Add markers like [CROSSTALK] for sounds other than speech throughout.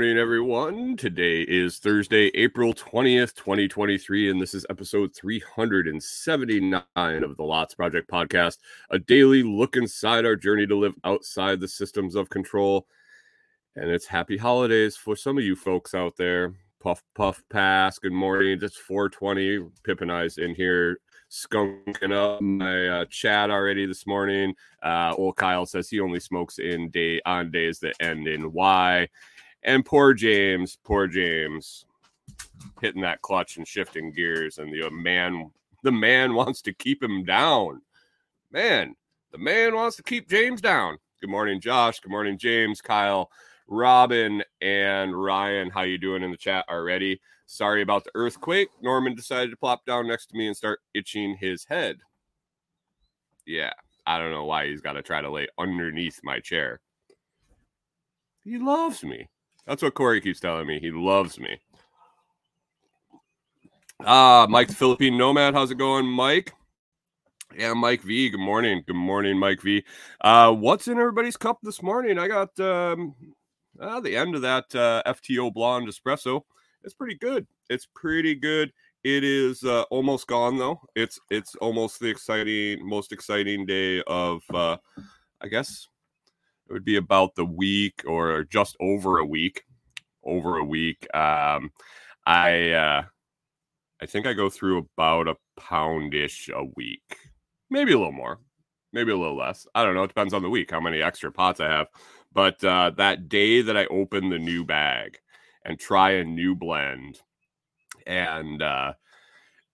morning, everyone. Today is Thursday, April 20th, 2023, and this is episode 379 of the Lots Project podcast, a daily look inside our journey to live outside the systems of control. And it's happy holidays for some of you folks out there. Puff, puff, pass. Good morning. It's 420. Pip and I's in here skunking up my uh, chat already this morning. Uh, old Kyle says he only smokes in day on days that end in Y. And poor James, poor James, hitting that clutch and shifting gears, and the uh, man, the man [LAUGHS] wants to keep him down. Man, the man wants to keep James down. Good morning, Josh. Good morning, James, Kyle, Robin, and Ryan. How you doing in the chat already? Sorry about the earthquake. Norman decided to plop down next to me and start itching his head. Yeah, I don't know why he's got to try to lay underneath my chair. He loves me. That's what Kori keeps telling me. He loves me. Ah, Mike the Philippine Nomad. How's it going, Mike? Yeah, Mike V. Good morning. Good morning, Mike V. Uh, what's in everybody's cup this morning? I got um, uh, the end of that uh, FTO blonde espresso. It's pretty good. It's pretty good. It is uh, almost gone though. It's it's almost the exciting, most exciting day of, uh, I guess, it would be about the week or just over a week. Over a week. Um, I uh, I think I go through about a poundish a week, maybe a little more, maybe a little less. I don't know. It depends on the week, how many extra pots I have. But uh, that day that I open the new bag and try a new blend and uh,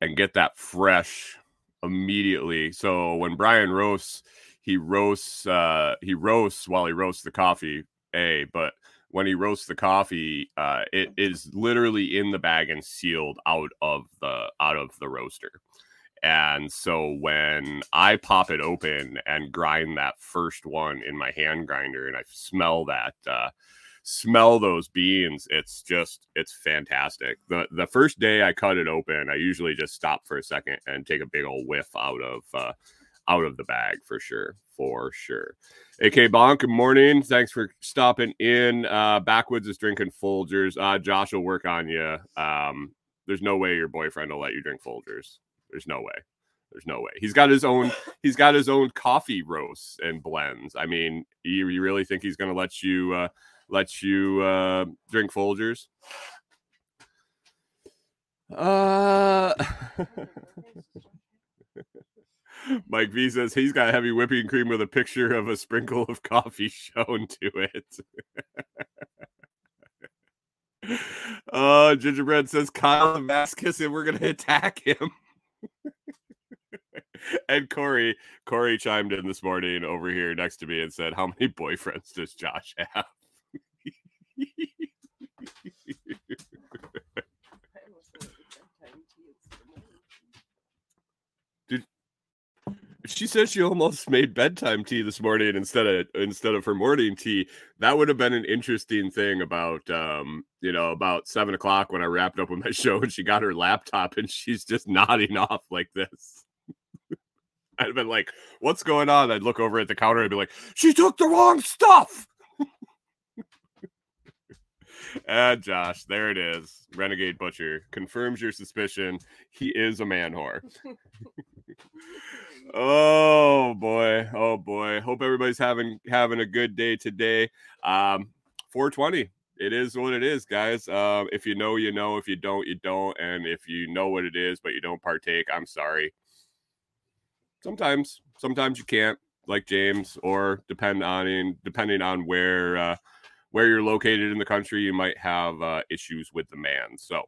and get that fresh immediately. So when Brian roasts, he roasts uh, he roasts while he roasts the coffee. A, but when he roasts the coffee, uh, it is literally in the bag and sealed out of the out of the roaster. And so when I pop it open and grind that first one in my hand grinder, and I smell that, uh, smell those beans, it's just it's fantastic. the The first day I cut it open, I usually just stop for a second and take a big old whiff out of uh, out of the bag for sure, for sure. AK Bonk, good morning. Thanks for stopping in. Uh, Backwoods is drinking Folgers. Uh, Josh will work on you. Um, there's no way your boyfriend will let you drink Folgers. There's no way. There's no way. He's got his own. He's got his own coffee roasts and blends. I mean, you, you really think he's going to let you uh, let you uh, drink Folgers? Uh. [LAUGHS] [LAUGHS] Mike V says he's got heavy whipping cream with a picture of a sprinkle of coffee [LAUGHS] shown to it. uh, Gingerbread says Kyle Vasquez and we're gonna attack him. [LAUGHS] and Kori, Kori chimed in this morning over here next to me and said, "How many boyfriends does Josh have?" [LAUGHS] she says she almost made bedtime tea this morning instead of instead of her morning tea. That would have been an interesting thing about um, you know, about seven o'clock when I wrapped up with my [LAUGHS] show and she got her laptop and she's just nodding [LAUGHS] off like this. [LAUGHS] I'd have been like, what's going on? I'd look over at the counter and be like, she took the wrong stuff. and Josh, there it is. Renegade Butcher confirms your suspicion. He is a man whore. Oh boy, oh boy. Hope everybody's having having a good day today. Um, 420. It is what it is, guys. Uh, if you know, you know. If you don't, you don't. And if you know what it is, but you don't partake, I'm sorry. Sometimes, sometimes you can't, like James, or depend on in depending on where uh, where you're located in the country, you might have uh, issues with the man. So,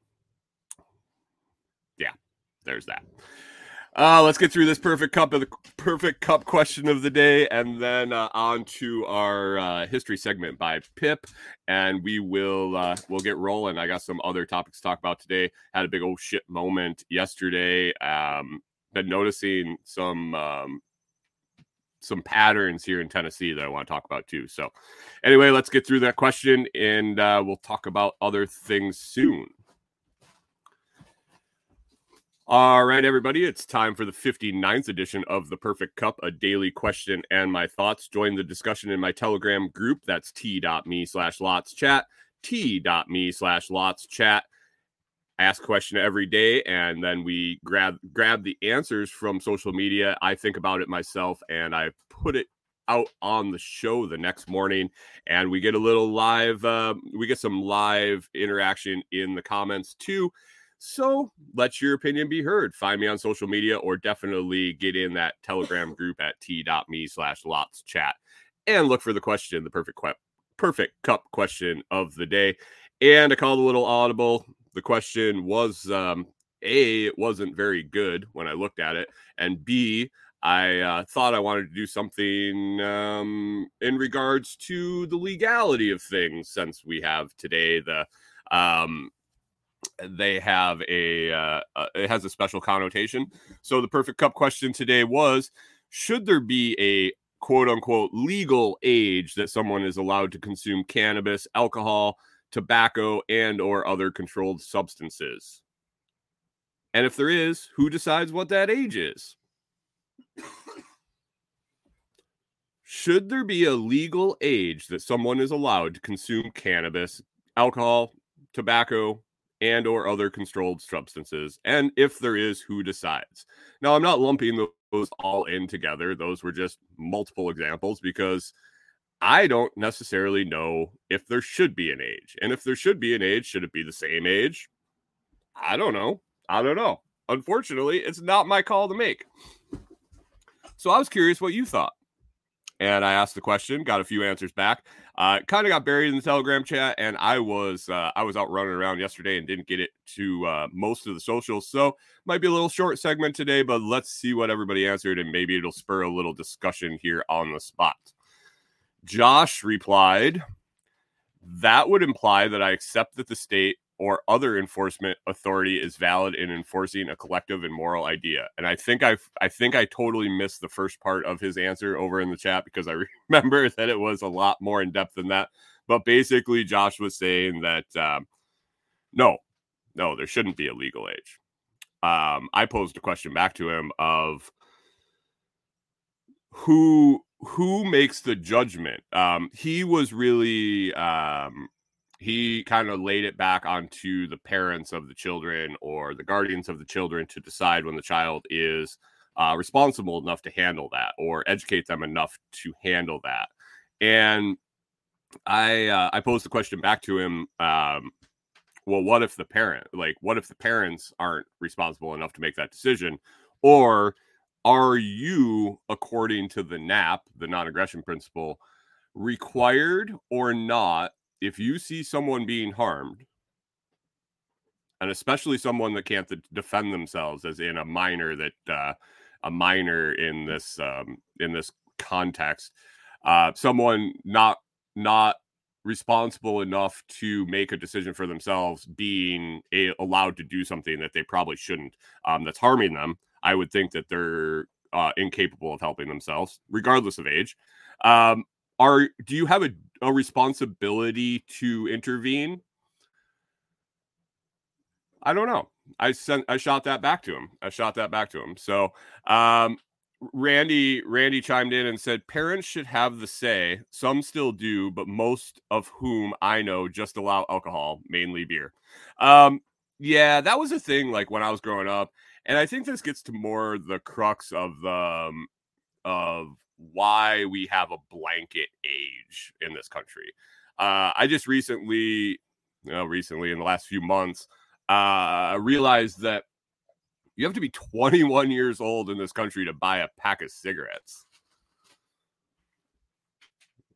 yeah, there's that. Uh, let's get through this perfect cup of the perfect cup question of the day, and then uh, on to our uh, history segment by Pip, and we will uh, we'll get rolling. I got some other topics to talk about today. Had a big old shit moment yesterday. Um, been noticing some um, some patterns here in Tennessee that I want to talk about too. So, anyway, let's get through that question and uh, we'll talk about other things soon. All right, everybody, it's time for the 59th edition of the Perfect Cup, a daily question and my thoughts. Join the discussion in my Telegram group. That's t.me slash lots chat, t.me slash lots chat. Ask question every day, and then we grab grab the answers from social media. I think about it myself, and I put it out on the show the next morning, and we get a little live. Uh, we get some live interaction in the comments too. So let your opinion be heard. Find me on social media or definitely get in that Telegram group at t.me slash lots chat and look for the question, the perfect que- perfect cup question of the day. And I called a little audible. The question was um, A, it wasn't very good when I looked at it. And B, I uh, thought I wanted to do something um, in regards to the legality of things since we have today the um, they have a uh, uh, it has a special connotation. So the perfect cup question today was: Should there be a quote unquote legal age that someone is allowed to consume cannabis, alcohol, tobacco, and or other controlled substances? And if there is, who decides what that age is? Should there be a legal age that someone is allowed to consume cannabis, alcohol, tobacco, and or other controlled substances and if there is who decides. Now i'm not lumping those all in together. Those were just multiple examples because i don't necessarily know if there should be an age and if there should be an age should it be the same age? I don't know. I don't know. Unfortunately it's not my call to make. So i was curious what you thought and I asked the question, got a few answers back. Uh, kind of got buried in the Telegram chat, and I was uh, I was out running around yesterday and didn't get it to uh, most of the socials, so might be a little short segment today. But let's see what everybody answered, and maybe it'll spur a little discussion here on the spot. Josh replied, "That would imply that I accept that the state or other enforcement authority is valid in enforcing a collective and moral idea. And I think I I think I totally missed the first part of his answer over in the chat because I [LAUGHS] remember that it was a lot more in depth than that. But basically, Josh was saying that um, no, no, there shouldn't be a legal age. Um, I posed a question back to him of who who makes the judgment. Um, he was really um, he kind of laid it back onto the parents of the children or the guardians of the children to decide when the child is uh, responsible enough to handle that or educate them enough to handle that. And I uh, I posed the question back to him. Um, well, what if the parent, like, what if the parents aren't responsible enough to make that decision, or are you, according to the NAP, the non-aggression principle, required or not if you see someone being harmed, and especially someone that can't defend themselves, as in a minor that uh, a minor in this um, in this context, uh, someone not not responsible enough to make a decision for themselves, being a, allowed to do something that they probably shouldn't, um, that's harming them. I would think that they're uh, incapable of helping themselves, regardless of age. Um, are do you have a, a responsibility to intervene? I don't know. I sent I shot that back to him. I shot that back to him. So um Randy Randy chimed in and said parents should have the say. Some still do, but most of whom I know just allow alcohol, mainly beer. Um yeah, that was a thing like when I was growing up. And I think this gets to more the crux of the um, of why we have a blanket age in this country. Uh, I just recently, you know, recently in the last few months, uh, realized that you have to be 21 years old in this country to buy a pack of cigarettes.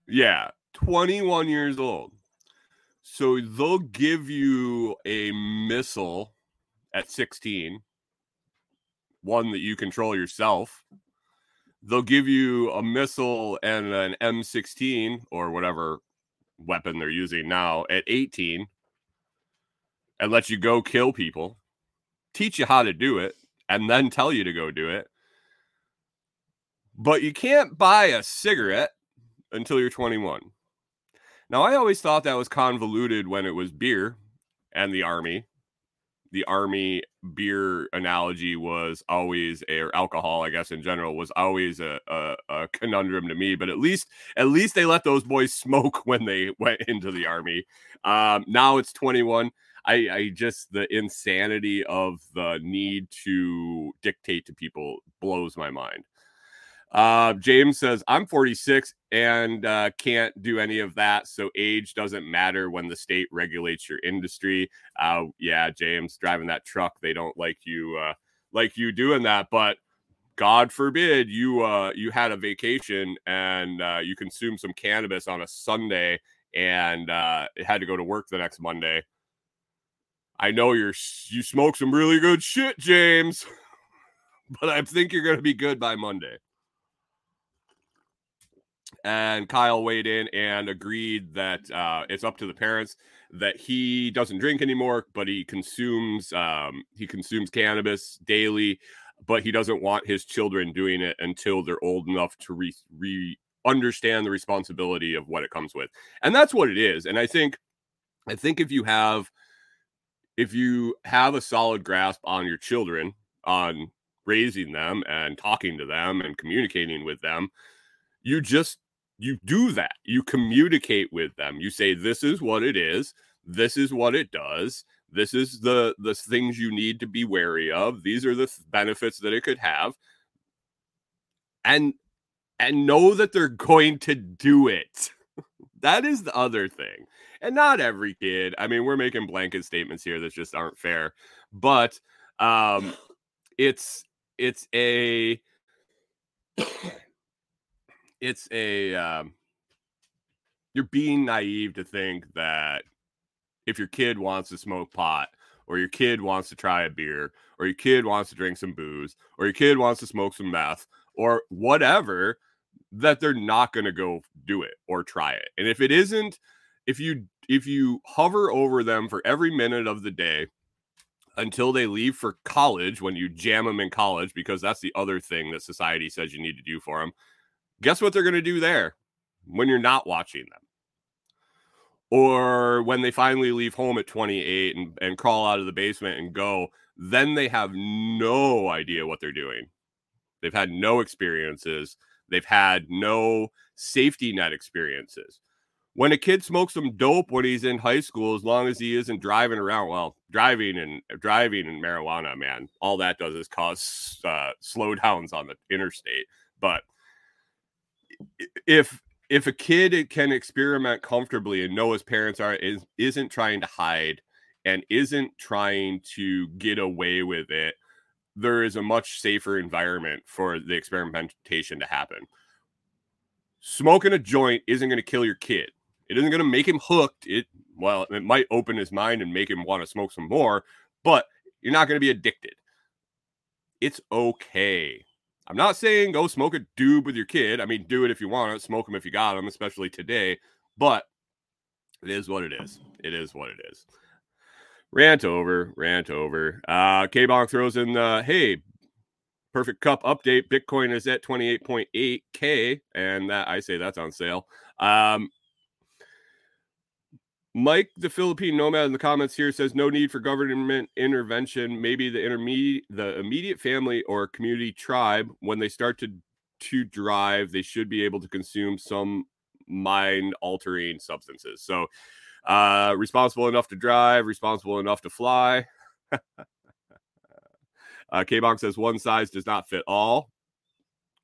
Yeah, 21 years old. So they'll give you a missile at 16, one that you control yourself they'll give you a missile and an M16 or whatever weapon they're using now at 18 and let you go kill people, teach you how to do it, and then tell you to go do it. but you can't buy a cigarette until you're 21. Now, I always thought that was convoluted when it was beer and the army. The army beer analogy was always, a, or alcohol, I guess, in general, was always a, a, a conundrum to me. But at least, at least they let those boys smoke [LAUGHS] when they went into the army. Um, now it's 21. I, I just the insanity of the need to dictate to people blows my mind. Uh, James says, I'm 46 and uh, can't do any of that. So age doesn't matter when the state regulates your industry. Uh, yeah, James, driving that truck, they don't like you, uh, like you doing that. But God forbid you, uh, you had a vacation and uh, you consumed some cannabis on a Sunday and uh, had to go to work the next Monday. I know you're, you smoke some really good shit, James, [LAUGHS] but I think you're going to be good by Monday and Kyle weighed in and agreed that uh, it's up to the parents that he doesn't drink anymore, but he consumes um, he consumes cannabis daily, but he doesn't want his children doing it until they're old enough to re, re understand the responsibility of what it comes with, and that's what it is. And I think I think if you have if you have a solid grasp on your children on raising them and talking to them and communicating with them you just you do that. You communicate with them. You say, this is what it is. This is what it does. This is the the things you need to be wary of. These are the benefits that it could have. And and know that they're going to do it. [LAUGHS] that is the other thing. And not every kid. I mean, we're making blanket statements here that just aren't fair. But um [SIGHS] it's it's a it's a um, you're being naive to think that if your kid wants to smoke pot or your kid wants to try a beer or your kid wants to drink some booze or your kid wants to smoke some meth or whatever that they're not going to go do it or try it. And if it isn't if you if you hover over them for every minute of the day until they leave for college when you jam them in college because that's the other thing that society says you need to do for them guess what they're going to do there when you're not watching them? Or when they finally leave home at 28 and, and crawl out of the basement and go, then they have no idea what they're doing. They've had no experiences, they've had no safety net experiences. When a kid smokes some dope when he's in high school, as long as he isn't driving around, well, driving and driving and marijuana, man, all that does is cause uh, slowdowns on the interstate. But if if a kid can experiment comfortably and know his parents are is isn't trying to hide and isn't trying to get away with it there is a much safer environment for the experimentation to happen. Smoking a joint isn't going to kill your kid. It isn't going to make him hooked. It well it might open his mind and make him want to smoke some more but you're not going to be addicted. It's okay I'm not saying go smoke a doob with your kid. I mean, do it if you want to, smoke them if you got them, especially today. But it is what it is. It is what it is. Rant over, rant over. Uh, K Bonk throws in the hey, perfect cup update. Bitcoin is at 28.8K, and that I say that's on sale. Um, Mike, the Philippine nomad in the comments here says no need for government intervention. Maybe the intermediate, the immediate family or community tribe, when they start to to drive, they should be able to consume some mind altering substances. So, uh, responsible enough to drive, responsible enough to fly. [LAUGHS] uh, K Bonk says one size does not fit all.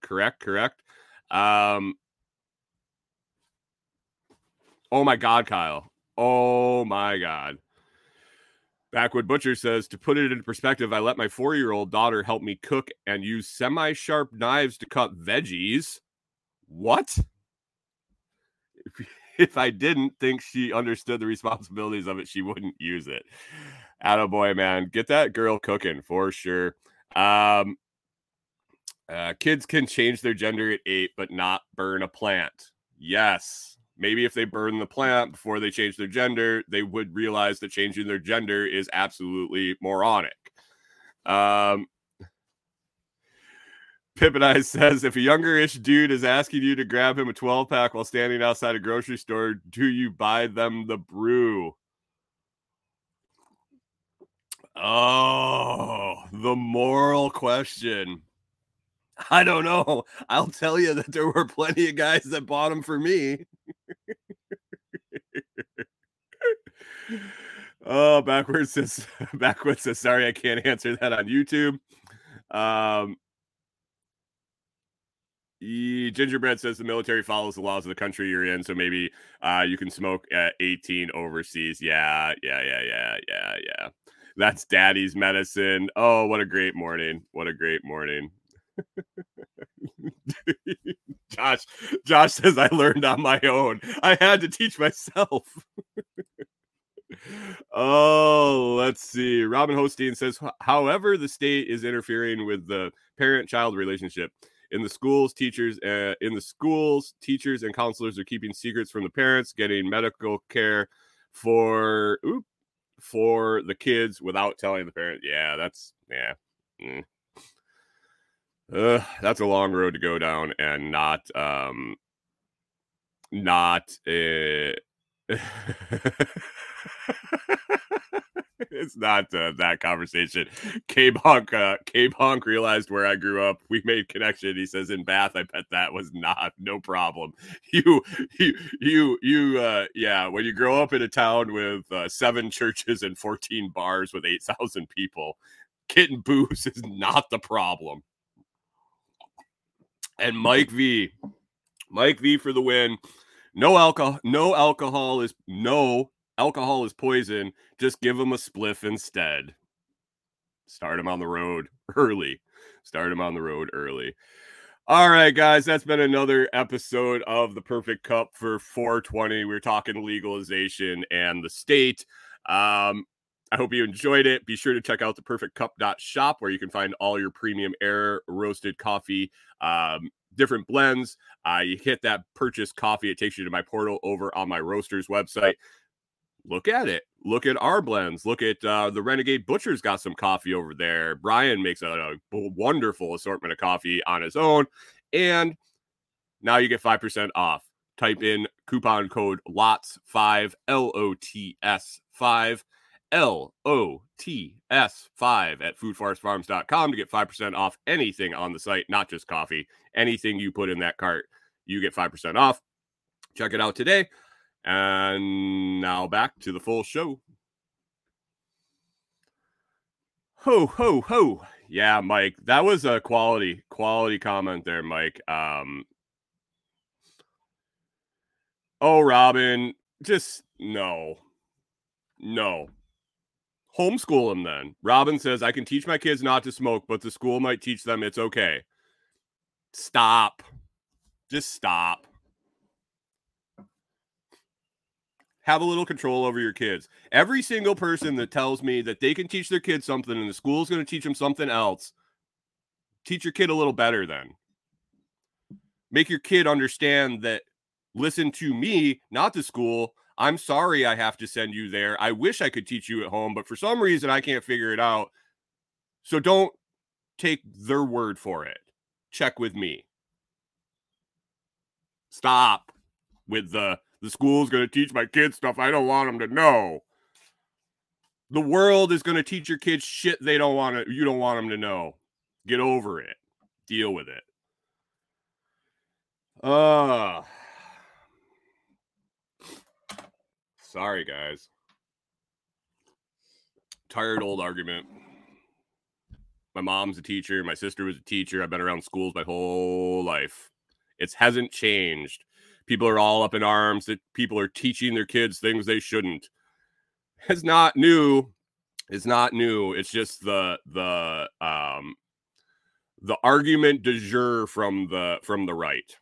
Correct, correct. Um, oh my God, Kyle. Oh my God. Backwood Butcher says to put it into perspective, I let my four year old daughter help me cook and use semi sharp knives to cut veggies. What? [LAUGHS] If, I didn't think she understood the responsibilities of it, she wouldn't use it. Attaboy, man. Get that girl cooking for sure. Um, uh, kids can change their gender at eight, but not burn a plant. Yes maybe if they burn the plant before they change their gender, they would realize that changing their gender is absolutely moronic. Um, and I [LAUGHS] says if a younger-ish dude is asking you to grab him a 12 pack while standing outside a grocery store, do you buy them the brew? Oh, the moral question. I don't know. I'll tell you that there were plenty of guys that bought them for me. oh, backwards says [LAUGHS] backwards says sorry, I can't answer that on YouTube. Um Gingerbread says the military follows the laws of the country you're in, so maybe uh, you can smoke at 18 overseas. Yeah, yeah, yeah, yeah, yeah, yeah. That's daddy's medicine. Oh, what a great morning! What a great morning. [LAUGHS] Josh, Josh says I learned on my own. I had to teach myself. [LAUGHS] oh, let's see. Robin Hosteen says, however, the state is interfering with the parent-child relationship in the schools teachers uh, in the schools teachers and counselors are keeping secrets from the parents getting medical care for oop, for the kids without telling the parent yeah that's yeah mm. Uh, that's a long road to go down and not um not uh, [LAUGHS] it's not uh, that conversation. K Bonk, uh, K Bonk realized where I grew up. We made connection. He says in Bath. I bet that was not no problem. [LAUGHS] You, you, you, you. Uh, yeah, when you grow up in a town with uh, seven churches and fourteen bars with eight thousand people, kitten booze [LAUGHS] is not the problem. And Mike V, Mike V for the win. No alcohol. No alcohol is no alcohol is poison. Just give him a spliff instead. Start him on the road early. Start him on the road early. All right, guys, that's been another episode of the Perfect Cup for 420. We are talking legalization and the state. Um, I hope you enjoyed it. Be sure to check out the perfectcup.shop where you can find all your premium air roasted coffee, um, different blends. Uh, you hit that purchase coffee, it takes you to my portal over on my roasters website look at it. Look at our blends. Look at uh, the Renegade Butcher's got some coffee over there. Brian makes a, a wonderful assortment of coffee on his own. And now you get 5% off. Type in coupon code LOTS5, L O T S 5, L O T S 5 at foodforestfarms.com to get 5% off anything on the site, not just coffee. Anything you put in that cart, you get 5% off. Check it out today. And now back to the full show. Ho ho ho. Yeah, Mike, that was a quality quality comment there, Mike. Um Oh, Robin, just no. No. Homeschool them then. Robin says, I can teach my kids not to smoke, but the school might teach them it's okay. Stop. Just stop. have a little control over your kids. Every single person that tells me that they can teach their kids something and the school's going to teach them something else, teach your kid a little better then. Make your kid understand that listen to me, not the school. I'm sorry I have to send you there. I wish I could teach you at home, but for some reason I can't figure it out. So don't take their word for it. Check with me. Stop with the the school's going to teach my kids stuff I don't want them to know. The world is going to teach your kids shit they don't want to you don't want them to know. Get over it. Deal with it. Uh Sorry guys. Tired old argument. My mom's a teacher, my sister was a teacher. I've been around schools my whole life. It hasn't changed people are all up in arms that people are teaching their kids things they shouldn't. It's not new. It's not new. It's just the the um the argument de jour from the from the right.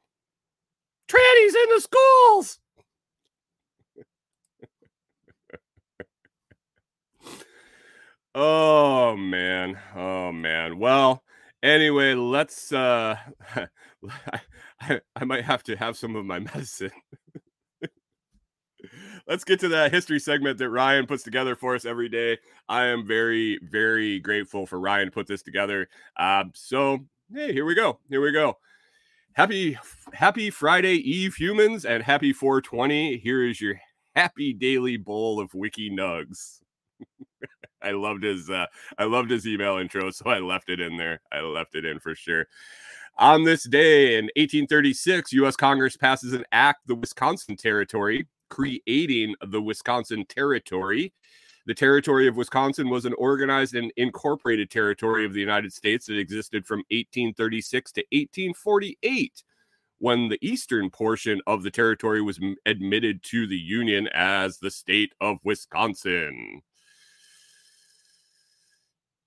Trannies in the schools. Oh man. Oh man. Well, anyway, let's uh [LAUGHS] I, I might have to have some of my [LAUGHS] medicine. Let's get to that history segment that Ryan puts together for us every day. I am very, very grateful for Ryan to put this together. Um, so Hey, here we go. Here we go. Happy happy Friday Eve humans and happy 420. Here is your happy daily bowl of wiki nugs. I loved his uh I loved his email intro, so I left it in there. I left it in for sure. On this day in 1836, US Congress passes an act, the Wisconsin Territory, creating the Wisconsin Territory. The territory of Wisconsin was an organized and incorporated territory of the United States that existed from 1836 to 1848 when the eastern portion of the territory was admitted to the Union as the state of Wisconsin.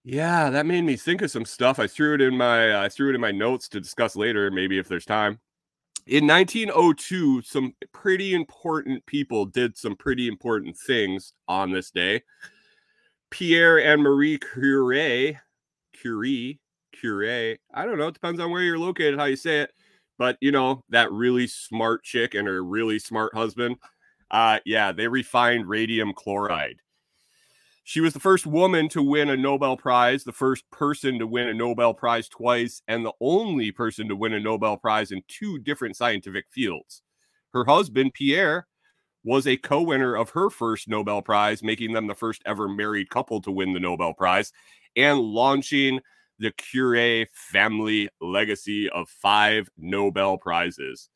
Yeah, that made me think of some stuff. I threw it in my I threw it in my notes to discuss later, maybe if there's time. In 1902, some pretty important people did some pretty important things on this day. Pierre and Marie Curie, Curie, Curie. I don't know. It depends on where you're located, how you say it. But you know that really smart chick and her really smart husband. Uh, yeah, they refined radium chloride. She was the first woman to win a Nobel Prize, the first person to win a Nobel Prize twice, and the only person to win a Nobel Prize in two different scientific fields. Her husband, Pierre, was a co winner of her first Nobel Prize, making them the first ever married couple to win the Nobel Prize and launching the Curie family legacy of five Nobel Prizes.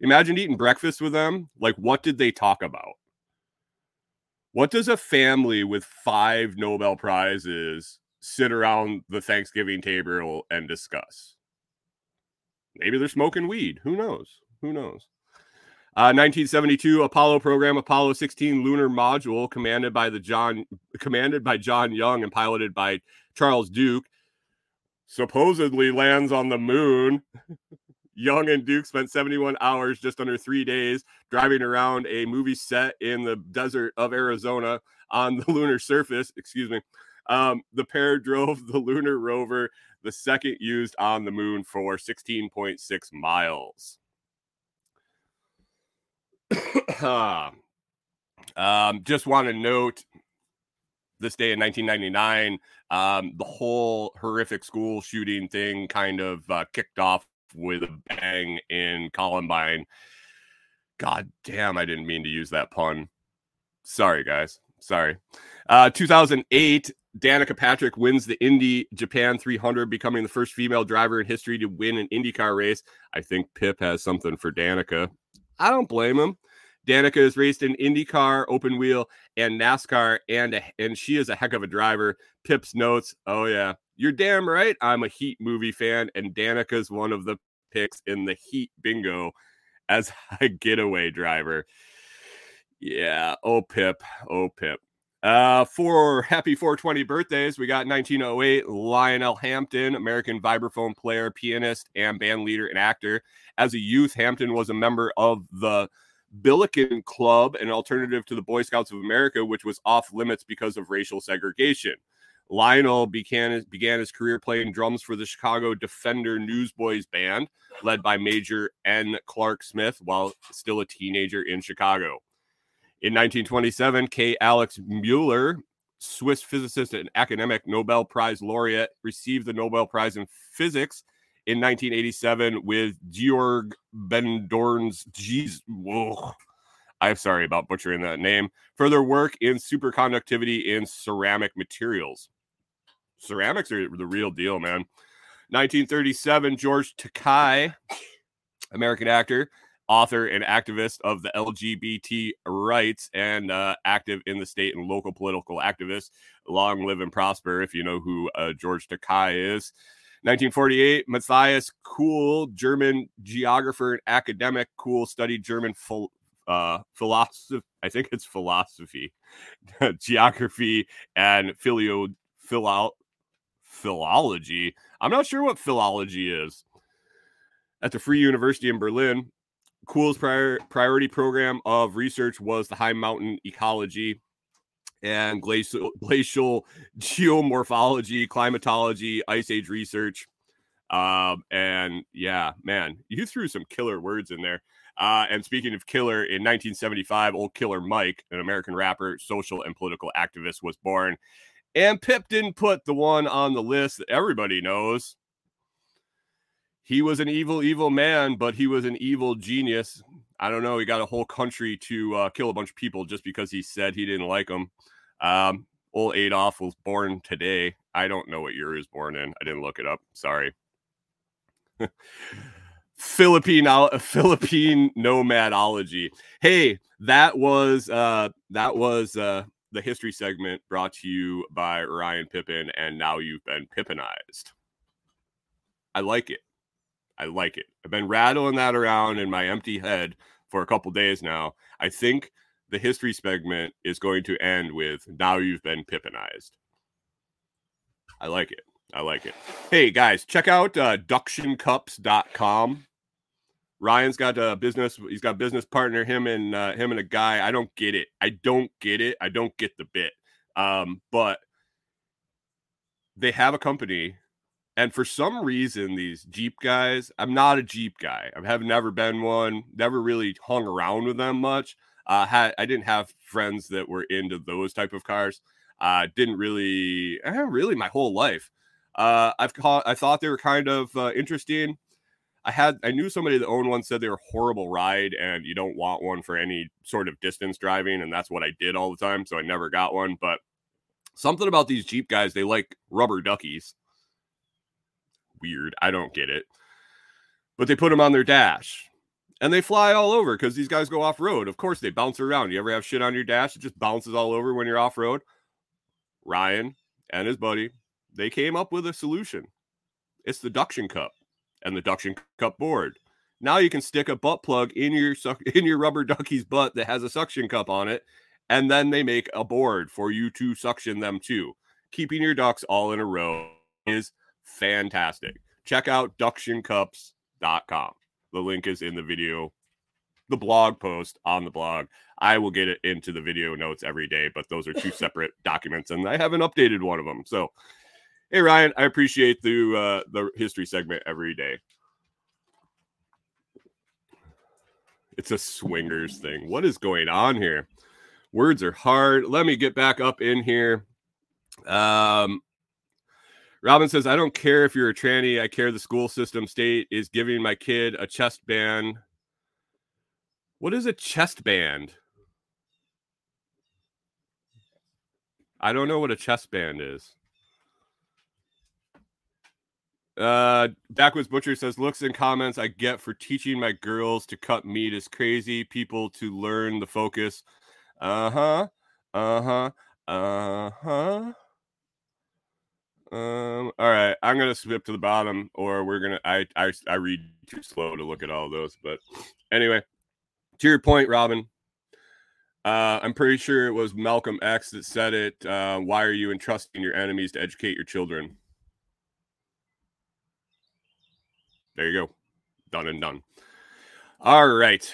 Imagine eating breakfast with them. Like, what did they talk about? What does a family with five Nobel Prizes sit around the Thanksgiving table and discuss? Maybe they're smoking weed. Who knows? Who knows? Uh, 1972 Apollo program, Apollo 16 lunar module, commanded by the John, commanded by John Young and piloted by Charles Duke, supposedly lands on the moon. [LAUGHS] Young and Duke spent 71 hours, just under three days, driving around a movie set in the desert of Arizona on the [LAUGHS] lunar surface. Excuse me. Um, the pair drove the lunar rover, the second used on the moon, for 16.6 miles. [COUGHS] um, just want to note this day in 1999, um, the whole horrific school shooting thing kind of uh, kicked off with a bang in Columbine. God damn, I didn't mean to use that pun. Sorry, guys. Sorry. Uh, 2008, Danica Patrick wins the Indy Japan 300, becoming the first female driver in history to win an IndyCar race. I think Pip has something for Danica. I don't blame him. Danica has raced in IndyCar, open wheel, and NASCAR, and a, and she is a heck of a driver. Pip's notes. Oh yeah, you're damn right. I'm a Heat movie fan, and Danica's one of the picks in the Heat bingo as [LAUGHS] a getaway driver. Yeah. Oh, Pip. Oh, Pip. Uh, for happy 420 birthdays, we got 1908 Lionel Hampton, American vibraphone player, pianist, and band leader and actor. As a youth, Hampton was a member of the Billiken Club, an alternative to the Boy Scouts of America, which was off limits because of racial segregation. Lionel began, began his career playing drums for the Chicago Defender Newsboys Band, led by Major N. Clark Smith, while still a teenager in Chicago. In 1927, K. Alex Mueller, Swiss physicist and academic Nobel Prize laureate, received the Nobel Prize in Physics in 1987 with Georg Bendorn's. Jeez, whoa. I'm sorry about butchering that name. Further work in superconductivity in ceramic materials ceramics are the real deal, man. 1937, George Takei, American actor, author, and activist of the LGBT rights and uh, active in the state and local political activist. Long live and prosper if you know who uh, George Takei is. 1948, Matthias Kuhl, German geographer and academic. Kuhl studied German full, uh, philosophy. I think it's philosophy, [LAUGHS] geography, and philio, philo, philology. I'm not sure what philology is. At the Free University in Berlin, Kuhl's prior, priority program of research was the high mountain ecology and glacial, glacial geomorphology, climatology, ice age research. Um, and yeah, man, you threw some killer words in there. Uh, and speaking of killer, in 1975, old Killer Mike, an American rapper, social and political activist, was born. And Pip didn't put the one on the list that everybody knows he was an evil, evil man, but he was an evil genius. I don't know. He got a whole country to uh, kill a bunch of people just because he said he didn't like them. Um, old Adolf was born today. I don't know what year he was born in. I didn't look it up. Sorry. [LAUGHS] Philippine [LAUGHS] Philippine nomadology. Hey, that was uh that was uh the history segment brought to you by Ryan Pippin, and now you've been Pippinized. I like it. I like it. I've been rattling that around in my empty head for a couple days now. I think the history segment is going to end with now you've been Pippinized. I like it. I like it. Hey guys, check out uh, ductioncups.com. Ryan's got a business. He's got business partner. Him and uh, him and a guy. I don't get it. I don't get it. I don't get the bit. Um, but they have a company, and for some reason, these Jeep guys. I'm not a Jeep guy. I have never been one. Never really hung around with them much. Uh, had I didn't have friends that were into those type of cars. Uh, didn't really, eh, really my whole life. Uh, I've caught, I thought they were kind of uh, interesting. I had I knew somebody that owned one said they were horrible ride and you don't want one for any sort of distance driving and that's what I did all the time so I never got one but something about these Jeep guys they like rubber duckies weird. I don't get it. But they put them on their dash and they fly all over because these guys go off road of course they bounce around. You ever have shit on your dash? It just bounces all over when you're off road Ryan and his buddy they came up with a solution. It's the duction cup and the duction cup board. Now you can stick a butt plug in your [LAUGHS] in your rubber ducky's butt that has a suction cup on it, and then they make a board for you to suction them to. Keeping your ducks all in a row is fantastic. Check out ductioncups.com. The link is in the video, the blog post on the blog. I will get it into the video notes every day, but those are two [LAUGHS] separate documents, and I haven't updated one of them. So Hey Ryan, I appreciate the uh, the history segment every day. It's a swingers thing. What is going on here? Words are hard. Let me get back up in here. Um, Robin says, I don't care if you're a tranny. I care the school system state is giving my kid a chest band. What is a chest band? I don't know what a chest band is. Uh, Backwoods Butcher says, looks and comments I get for teaching my girls to cut meat is crazy. People to learn the focus. Uh huh. Uh huh. Uh huh. Um. All right. I'm gonna skip to the bottom, or we're gonna. I I I read too slow to look at all those. But anyway, to your point, Robin. Uh, I'm pretty sure it was Malcolm X that said it. Uh, why are you entrusting your enemies to educate your children? There you go. Done and done. All right.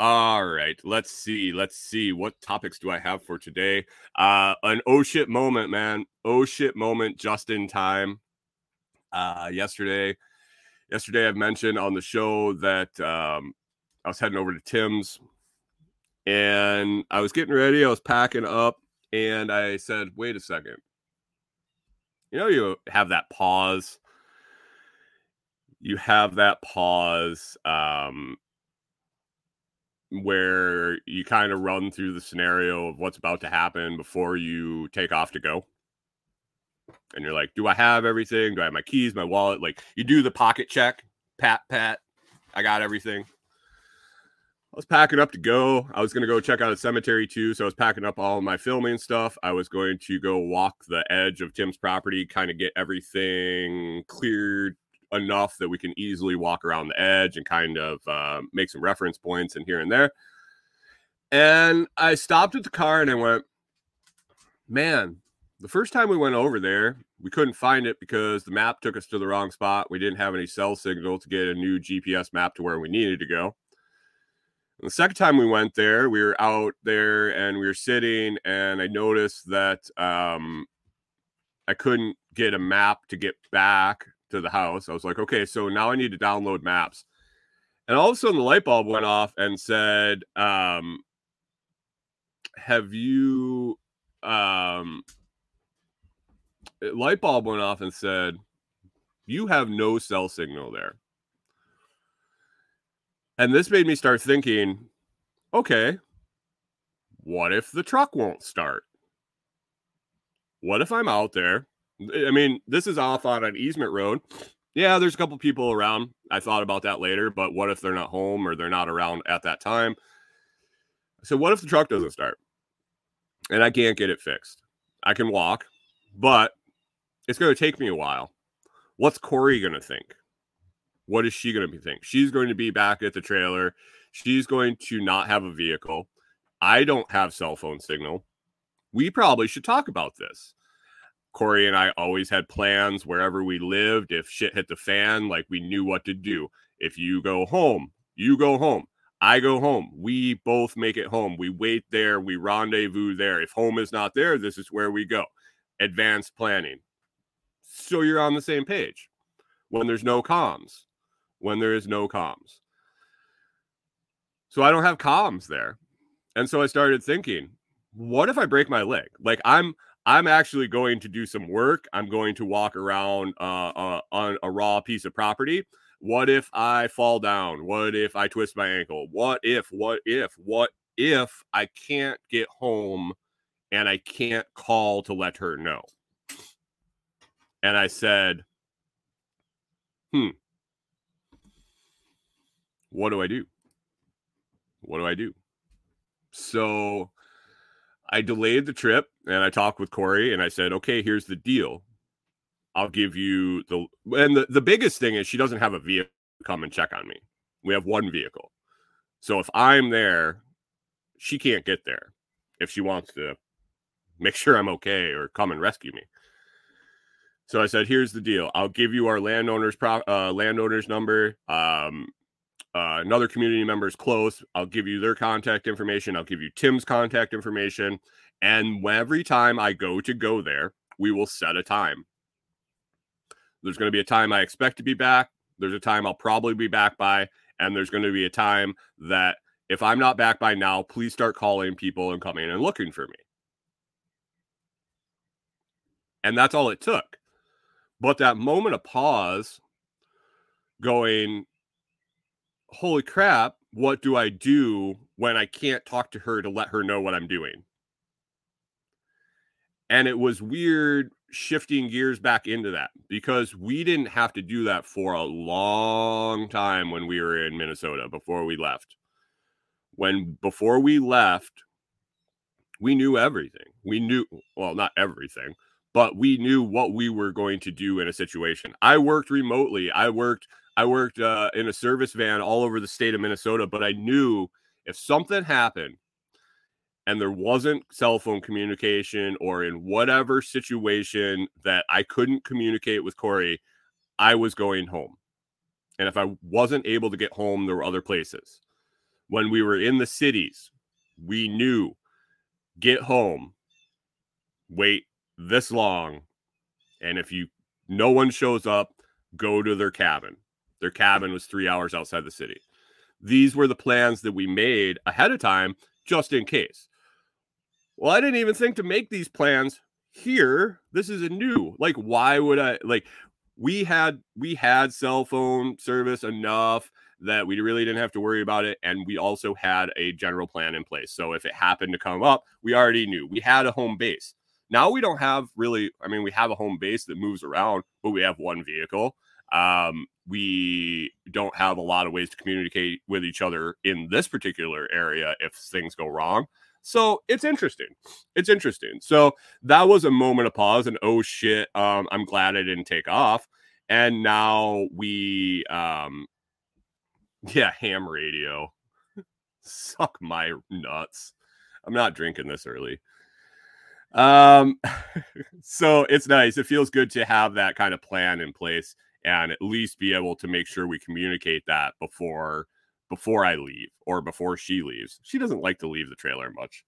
All right. Let's see. Let's see. What topics do I have for today? Uh an oh shit moment, man. Oh shit moment just in time. Uh yesterday. Yesterday I've mentioned on the show that um I was heading over to Tim's and I was getting ready, I was packing up, and I said, wait a second. You know, you have that pause you have that pause um, where you kind of run through the scenario of what's about to happen before you take off to go. And you're like, do I have everything? Do I have my keys, my wallet? Like you do the pocket check, pat, pat. I got everything. I was packing up to go. I was going to go check out a cemetery too. So I was packing up all my filming stuff. I was going to go walk the edge of Tim's property, kind of get everything cleared enough that we can easily walk around the edge and kind of uh, make some reference points and here and there. And I stopped at the car and I went, man, the first time we went over there, we couldn't find it because the map took us to the wrong spot. We didn't have any cell signal to get a new GPS map to where we needed to go. And the second time we went there, we were out there and we were sitting, and I noticed that um, I couldn't get a map to get back to the house. I was like, okay, so now I need to download maps. And all of a sudden the light bulb went off and said, um, have you um light bulb went off and said, You have no cell signal there. And this made me start thinking, okay, what if the truck won't start? What if I'm out there? I mean, this is off on an easement road. Yeah, there's a couple people around. I thought about that later, but what if they're not home or they're not around at that time? So, what if the truck doesn't start and I can't get it fixed? I can walk, but it's going to take me a while. What's Kori going to think? What is she going to be think? She's going to be back at the trailer. She's going to not have a vehicle. I don't have cell phone signal. We probably should talk about this. Kori and I always had plans wherever we lived. If shit hit the fan, like we knew what to do. If you go home, you go home. I go home. We both make it home. We wait there. We rendezvous there. If home is not there, this is where we go. Advanced planning. So you're on the same page when there's no comms, when there is no comms. So I don't have comms there. And so I started thinking, what if I break my leg? Like I'm I'm actually going to do some work. I'm going to walk around uh, uh, on a raw piece of property. What if I fall down? What if I twist my ankle? What if, what if, what if I can't get home and I can't call to let her know? And I said, hmm, what do I do? What do I do? So I delayed the trip and I talked with Kori and I said, okay, here's the deal. I'll give you the and the, the biggest thing is she doesn't have a vehicle come and check on me. We have one vehicle. So if I'm there, she can't get there if she wants to make sure I'm okay or come and rescue me. So I said, "Here's the deal. I'll give you our landowner's pro- uh, landowner's number. Um, uh, another community member is close. I'll give you their contact information. I'll give you Tim's contact information. And every time I go to go there, we will set a time. There's going to be a time I expect to be back. There's a time I'll probably be back by. And there's going to be a time that if I'm not back by now, please start calling people and coming and looking for me. And that's all it took. But that moment of pause, going, holy crap, what do I do when I can't talk to her to let her know what I'm doing? And it was weird shifting gears back into that because we didn't have to do that for a long time when we were in Minnesota before we left. When before we left, we knew everything. We knew, well, not everything, but we knew what we were going to do in a situation. I worked remotely. I worked I worked uh, in a service van all over the state of Minnesota, but I knew if something happened and there wasn't cell phone communication or in whatever situation that I couldn't communicate with Kori, I was going home. And if I wasn't able to get home, there were other places. When we were in the cities, we knew get home, wait this long, and if you no one shows up, go to their cabin. Their cabin was three hours outside the city. These were the plans that we made ahead of time just in case. Well, I didn't even think to make these plans here. This is a new. Like, why would I like we had we had cell phone service enough that we really didn't have to worry about it and we also had a general plan in place so if it happened to come up we already knew we had a home base now we don't have really i mean we have a home base that moves around but we have one vehicle um, we don't have a lot of ways to communicate with each other in this particular area if things go wrong. So it's interesting. It's interesting. So that was a moment of pause and oh shit, um, I'm glad I didn't take off. And now we um yeah, ham radio. [LAUGHS] Suck my nuts. I'm not drinking this early. Um [LAUGHS] so it's nice. It feels good to have that kind of plan in place and at least be able to make sure we communicate that before before I leave or before she leaves. She doesn't like to leave the trailer much.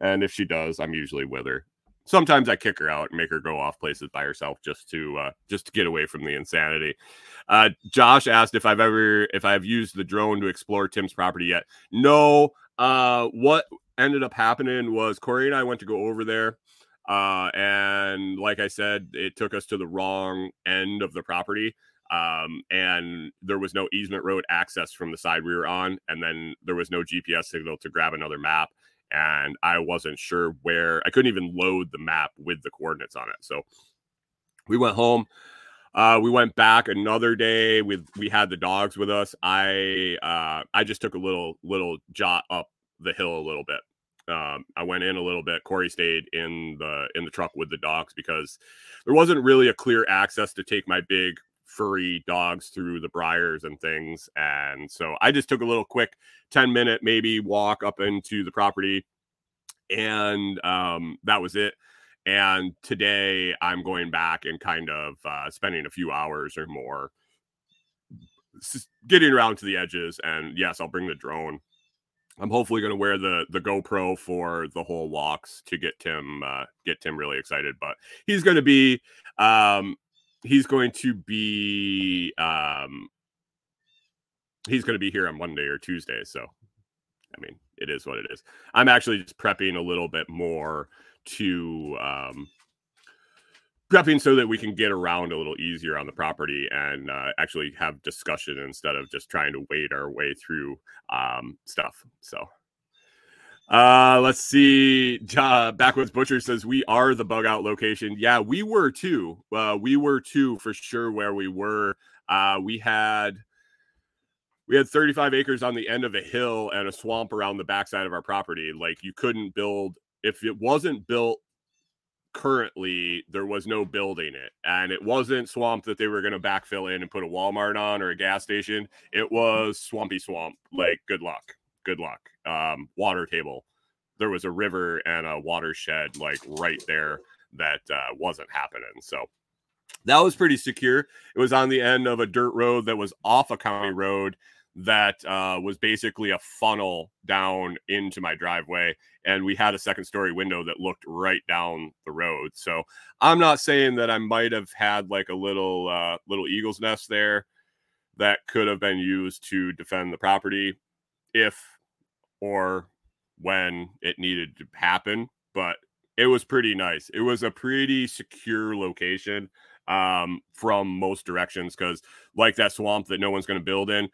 And if she does, I'm usually with her. Sometimes I kick her out and make her go off places by herself just to uh, just to get away from the insanity. Uh, Josh asked if I've ever if I've used the drone to explore Tim's property yet. No. Uh, what ended up happening was Kori and I went to go over there Uh, and like I said, it took us to the wrong end of the property. Um, and there was no easement road access from the side we were on. And then there was no GPS signal to grab another map. And I wasn't sure where I couldn't even load the map with the coordinates on it. So we went home. Uh, we went back another day. with we had the dogs with us. I uh, I just took a little little jot up the hill a little bit. Um, I went in a little bit. Kori stayed in the in the truck with the dogs because there wasn't really a clear access to take my big furry dogs through the briars and things. And so I just took a little quick 10 minute maybe walk up into the property and um, that was it. And today I'm going back and kind of uh, spending a few hours or more getting around to the edges. And yes, I'll bring the drone. I'm hopefully going to wear the the GoPro for the whole walks to get Tim uh, get Tim really excited. But he's going to be um, he's going to be um, he's going to be here on Monday or Tuesday. So I mean, it is what it is. I'm actually just prepping a little bit more to um, prepping so that we can get around a little easier on the property and uh, actually have discussion instead of just trying to wade our way through um, stuff. So. Uh, let's see. [LAUGHS] Uh, Backwoods Butcher says we are the bug out location. Yeah, we were too. Uh, we were too for sure where we were. Uh, we had we had 35 acres on the end of a hill and a swamp around the backside of our property. Like you couldn't build if it wasn't built currently, there was no building it. And it wasn't swamp that they were going to backfill in and put a Walmart on or a gas station. It was swampy swamp. Like good luck. Good luck. Um, water table. There was a river and a watershed like right there that uh, wasn't happening. So that was pretty secure. It was on the end of a dirt road that was off a county road that uh, was basically a funnel down into my driveway and we had a second story window that looked right down the road. So i'm not saying that i might have had like a little uh, little eagle's nest there that could have been used to defend the property if or when it needed to happen but it was pretty nice. It was a pretty secure location um, from most directions because like that swamp that no one's going to build in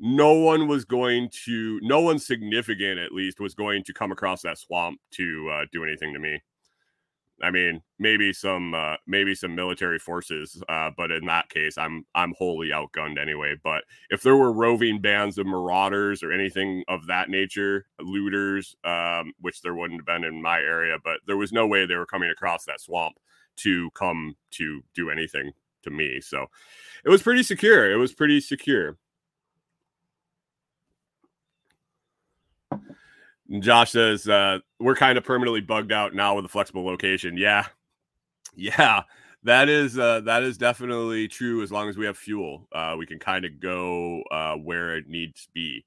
no one was going to, no one significant at least was going to come across that swamp to uh, do anything to me. I mean, maybe some, uh, maybe some military forces, uh, but in that case, I'm I'm wholly outgunned anyway. But if there were roving bands of marauders or anything of that nature, looters, um, which there wouldn't have been in my area, but there was no way they were coming across that swamp to come to do anything to me. So it was pretty secure. It was pretty secure. Josh says uh, we're kind of permanently bugged out now with a flexible location. Yeah, yeah, that is uh, that is definitely true. As long as we have fuel, uh, we can kind of go uh, where it needs to be,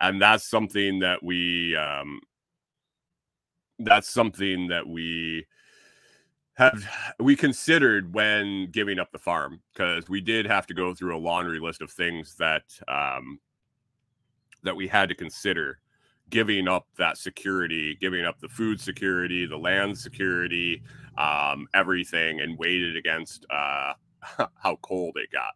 and that's something that we um, that's something that we have we considered when giving up the farm because we did have to go through a laundry list of things that um, that we had to consider giving up that security, giving up the food security, the land security, um, everything, and weighed it against uh, [LAUGHS] how cold it got.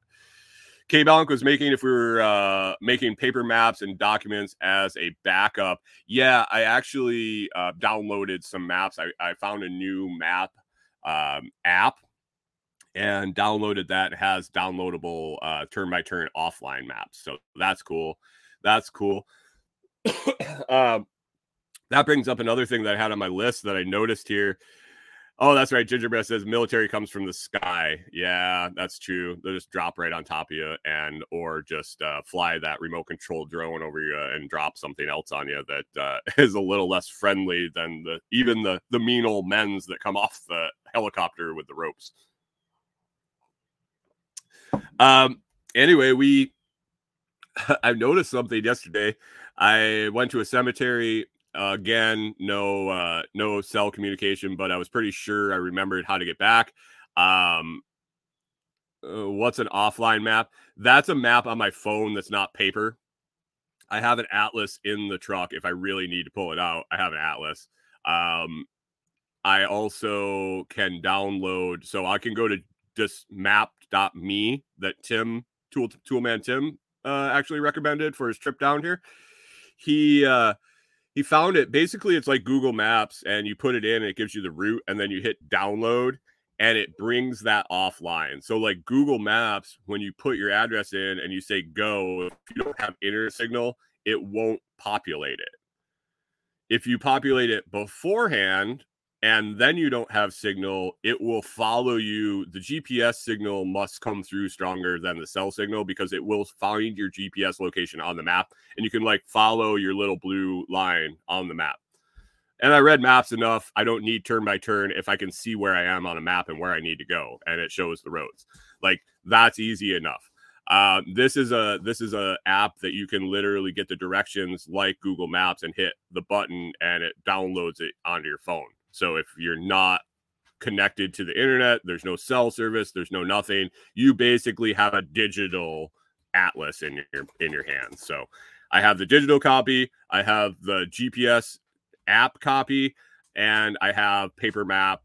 K Balink was making if we were uh, making paper maps and documents as a backup. Yeah, I actually uh, downloaded some maps. I, I found a new map um, app and downloaded that. It has downloadable turn by turn offline maps. So that's cool. That's cool. [COUGHS] um, that brings up another thing that I had on my list that I noticed here. Oh, that's right. Gingerbread says military comes from the sky. Yeah, that's true. They'll just drop right on top of you and or just uh, fly that remote control drone over you and drop something else on you that uh, [LAUGHS] is a little less friendly than the even the the mean old men's that come off the helicopter with the ropes. Um. Anyway, we [LAUGHS] I noticed something yesterday. I went to a cemetery uh, again. No, uh, no cell communication, but I was pretty sure I remembered how to get back. Um, uh, what's an offline map? That's a map on my phone that's not paper. I have an atlas in the truck if I really need to pull it out. I have an atlas. Um, I also can download. So I can go to just map.me that Tim Tool Toolman Tim uh, actually recommended for his trip down here. He uh, he found it. Basically, it's like Google Maps, and you put it in, and it gives you the route, and then you hit download, and it brings that offline. So, like Google Maps, when you put your address in and you say go, if you don't have internet signal, it won't populate it. If you populate it beforehand, and then you don't have signal, it will follow you. The GPS signal must come through stronger than the cell signal because it will find your GPS location on the map and you can like follow your little blue line on the map. And I read maps enough. I don't need turn by turn if I can see where I am on a map and where I need to go and it shows the roads. Like that's easy enough. Uh, this is a this is a app that you can literally get the directions like Google Maps and hit the button and it downloads it onto your phone. So if you're not connected to the internet, there's no cell service, there's no nothing. You basically have a digital atlas in your in your hands. So I have the digital copy, I have the GPS app copy, and I have paper map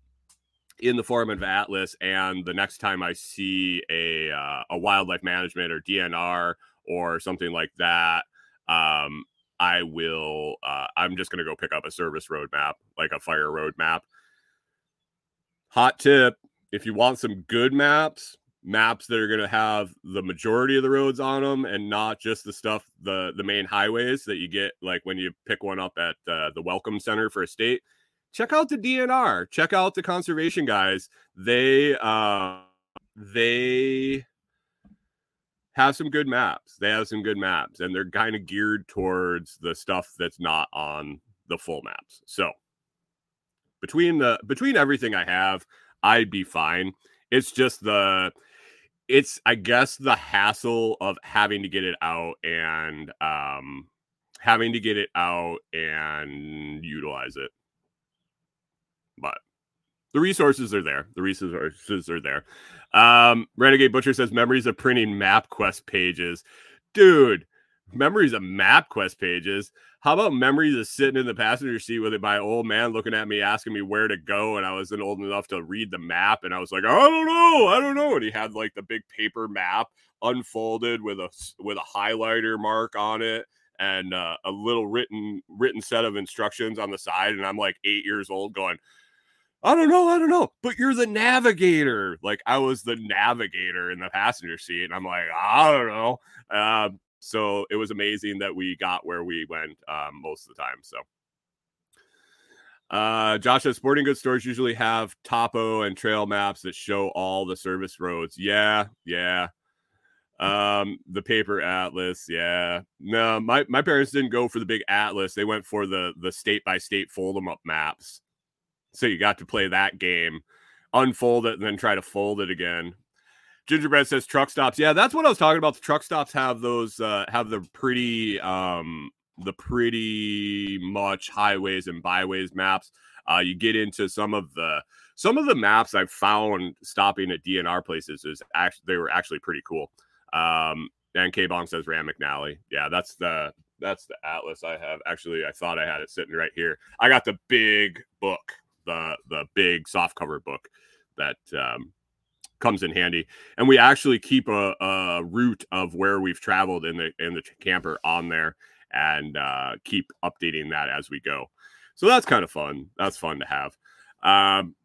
in the form of atlas. And the next time I see a uh, a wildlife management or DNR or something like that, um, I will. Uh, I'm just going to go pick up a service roadmap, like a fire roadmap. Hot tip: if you want some good maps, maps that are going to have the majority of the roads on them, and not just the stuff the the main highways that you get, like when you pick one up at uh, the Welcome Center for a state. Check out the DNR. Check out the conservation guys. They uh, they have some good maps. They have some good maps, and they're kind of geared towards the stuff that's not on the full maps. So between the between everything I have, I'd be fine. It's just the it's I guess the hassle of having to get it out and um having to get it out and utilize it. But the resources are there. The resources are there. Um, Renegade Butcher says memories of printing MapQuest pages. Dude, memories of MapQuest pages. How about memories of sitting in the passenger seat with my old man looking at me, asking me where to go, and I wasn't old enough to read the map, and I was like, I don't know, I don't know, and he had like the big paper map unfolded with a with a highlighter mark on it and uh, a little written written set of instructions on the side, and I'm like eight years old, going, I don't know, I don't know, but you're the navigator. Like I was the navigator in the passenger seat, and I'm like, I don't know. Um, so it was amazing that we got where we went um, most of the time. So. Uh, Josh says sporting goods stores usually have topo and trail maps that show all the service roads. Yeah, yeah. Um, the paper atlas, yeah. No, my, my parents didn't go for the big atlas. They went for the the state by state fold them up maps. So you got to play that game, unfold it, and then try to fold it again. Gingerbread says truck stops. Yeah, that's what I was talking about. The truck stops have those uh, have the pretty um the pretty much highways and byways maps. Uh, you get into some of the some of the maps I've found stopping at DNR places is actually they were actually pretty cool. Um, and K Bong says Rand McNally. Yeah, that's the that's the atlas I have. Actually, I thought I had it sitting right here. I got the big book the the big soft cover book that um, comes in handy. And we actually keep a, a, route of where we've traveled in the in the camper on there and uh, keep updating that as we go. So that's kind of fun. That's fun to have. Um,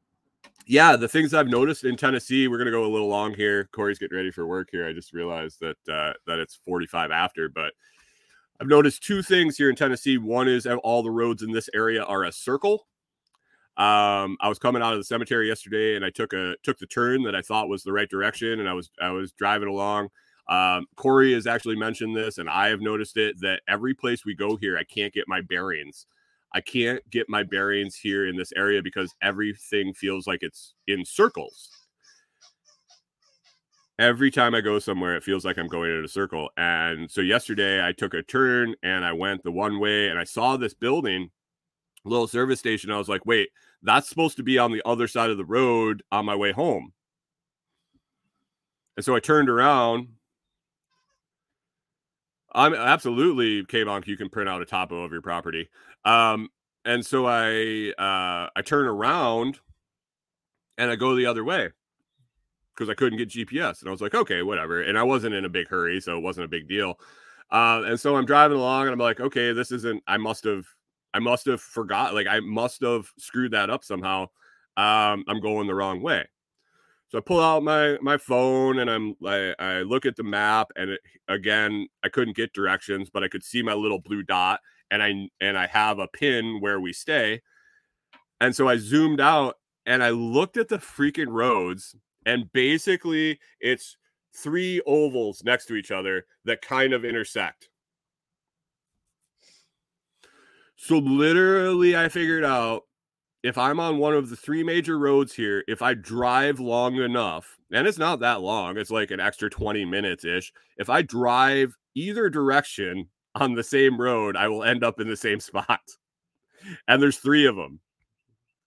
yeah, the things I've noticed in Tennessee, we're gonna go a little long here. Kori's getting ready for work here. I just realized that uh, that it's 45 after, but I've noticed two things here in Tennessee. One is all the roads in this area are a circle, um, I was coming out of the cemetery yesterday, and I took a took the turn that I thought was the right direction, and I was I was driving along. Um, Kori has actually mentioned this, and I have noticed it that every place we go here, I can't get my bearings. I can't get my bearings here in this area because everything feels like it's in circles. Every time I go somewhere, it feels like I'm going in a circle. And so yesterday, I took a turn and I went the one way, and I saw this building little service station. I was like, wait, that's supposed to be on the other side of the road on my way home. And so I turned around. I'm absolutely K-Bonk, you can print out a topo of your property. Um, and so I uh, I turn around and I go the other way because I couldn't get GPS. And I was like, okay, whatever. And I wasn't in a big hurry, so it wasn't a big deal. Uh, and so I'm driving along and I'm like, okay, this isn't, I must have, I must have forgot, like I must have screwed that up somehow. Um, I'm going the wrong way. So I pull out my my phone and I'm I, I look at the map and it, again I couldn't get directions, but I could see my little blue dot and I and I have a pin where we stay. And so I zoomed out and I looked at the freaking roads and basically it's three ovals next to each other that kind of intersect. So literally I figured out if I'm on one of the three major roads here, if I drive long enough, and it's not that long, it's like an extra 20 minutes ish. If I drive either direction on the same road, I will end up in the same [LAUGHS] spot. And there's three of them.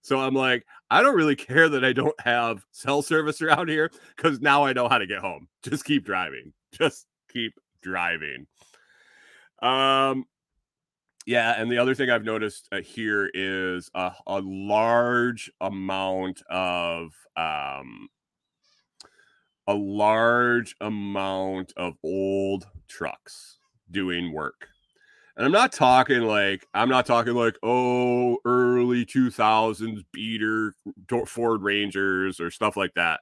So I'm like, I don't really care that I don't have cell service around here because now I know how to get home. Just keep driving. Just keep driving. Um, yeah, and the other thing I've noticed uh, here is a, a large amount of um, a large amount of old trucks doing work. And I'm not talking like I'm not talking like oh early 2000s beater Ford Rangers or stuff like that.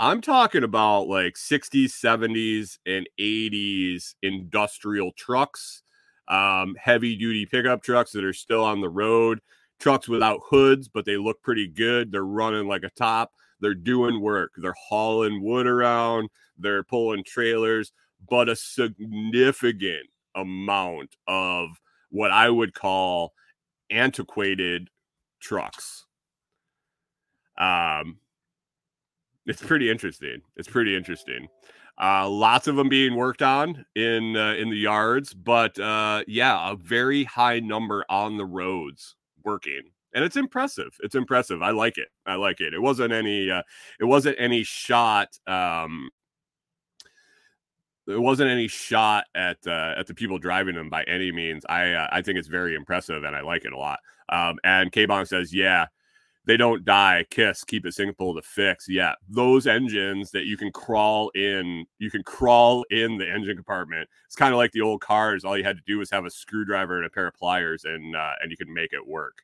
I'm talking about like 60s, 70s, and 80s industrial trucks, um, heavy duty pickup trucks that are still on the road, trucks without hoods, but they look pretty good. They're running like a top. They're doing work. They're hauling wood around. They're pulling trailers, but a significant amount of what I would call antiquated trucks. Um, it's pretty interesting. It's pretty interesting. Uh, lots of them being worked on in uh, in the yards, but uh, yeah, a very high number on the roads working, and it's impressive. It's impressive. I like it. I like it. It wasn't any. Uh, it wasn't any shot. Um, there wasn't any shot at uh, at the people driving them by any means. I uh, I think it's very impressive and I like it a lot. Um, and K Bong says, yeah, they don't die. Kiss, keep it simple to fix. Yeah, those engines that you can crawl in, you can crawl in the engine compartment. It's kind of like the old cars. All you had to do was have a screwdriver and a pair of pliers, and uh, and you could make it work.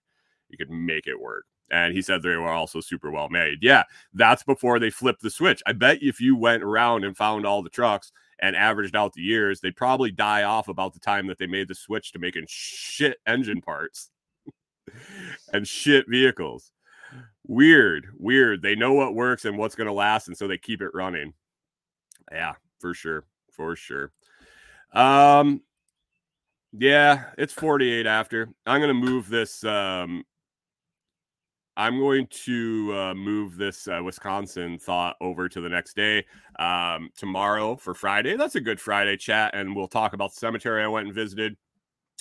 You could make it work. And he said they were also super well made. Yeah, that's before they flipped the switch. I bet if you went around and found all the trucks and averaged out the years, they'd probably die off about the time that they made the switch to making shit engine parts [LAUGHS] and shit vehicles. Weird, weird. They know what works and what's going to last, and so they keep it running. Yeah, for sure, for sure. Um, yeah, it's 48 after. I'm going to move this um I'm going to uh, move this uh, Wisconsin thought over to the next day um, tomorrow for Friday. That's a good Friday chat, and we'll talk about the cemetery I went and visited.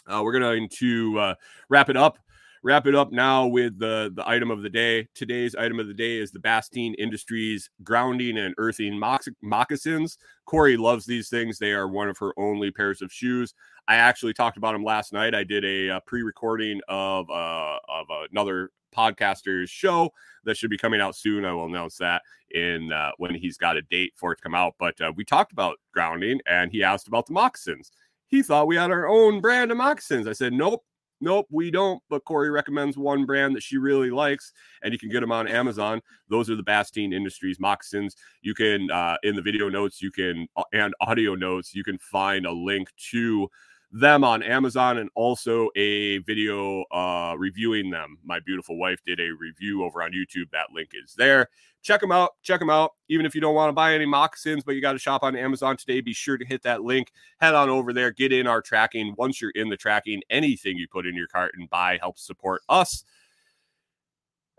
Uh, we're going to uh, wrap it up. Wrap it up now with the the item of the day. Today's item of the day is the Bastien Industries grounding and earthing moccasins. Kori loves these things. They are one of her only pairs of shoes. I actually talked about them last night. I did a, a pre-recording of uh, of another podcaster's show that should be coming out soon. I will announce that in uh, when he's got a date for it to come out. But uh, we talked about grounding, and he asked about the moccasins. He thought we had our own brand of moccasins. I said, nope. Nope, we don't. But Kori recommends one brand that she really likes, and you can get them on Amazon. Those are the Bastien Industries moccasins. You can, uh, in the video notes, you can, uh, and audio notes, you can find a link to them on Amazon and also a video uh, reviewing them. My beautiful wife did a review over on YouTube. That link is there. Check them out. Check them out. Even if you don't want to buy any moccasins, but you got to shop on Amazon today, be sure to hit that link. Head on over there. Get in our tracking. Once you're in the tracking, anything you put in your cart and buy helps support us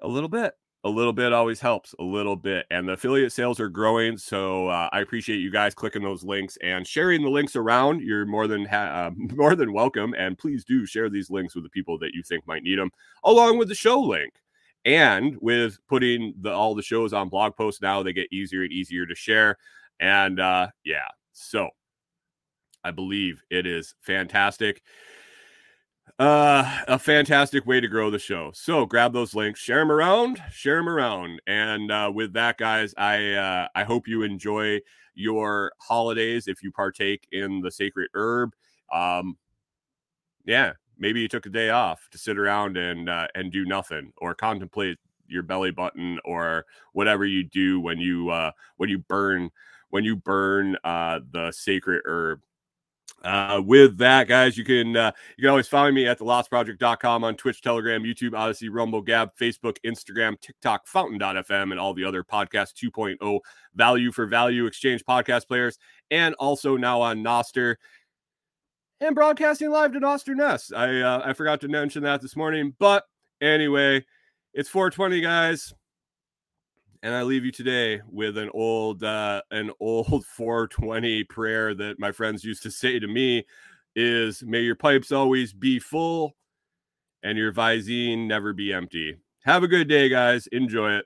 a little bit a little bit always helps a little bit and the affiliate sales are growing so uh, i appreciate you guys clicking those links and sharing the links around you're more than ha- uh, [LAUGHS] more than welcome and please do share these links with the people that you think might need them along with the show link and with putting the all the shows on blog posts now they get easier and easier to share and uh yeah so i believe it is fantastic uh a fantastic way to grow the show. So grab those links share them around share them around. And uh with that guys i uh i hope you enjoy your holidays if you partake in the sacred herb. Um yeah maybe you took a day off to sit around and uh, and do nothing or contemplate your belly button or whatever you do when you uh when you burn when you burn uh the sacred herb uh, with that, guys, you can uh, you can always find me at the lotsproject.com on Twitch, Telegram, YouTube, Odysee, Rumble, Gab, Facebook, Instagram, TikTok, Fountain.fm, and all the other podcast 2.0 value for value exchange podcast players, and also now on Nostr and broadcasting live to Nostr Nest. I uh, I forgot to mention that this morning, but anyway, it's 420, guys and I leave you today with an old uh, an [LAUGHS] old 420 prayer that my friends used to say to me is may your pipes always be full and your visine never be empty. Have a good day guys. Enjoy it.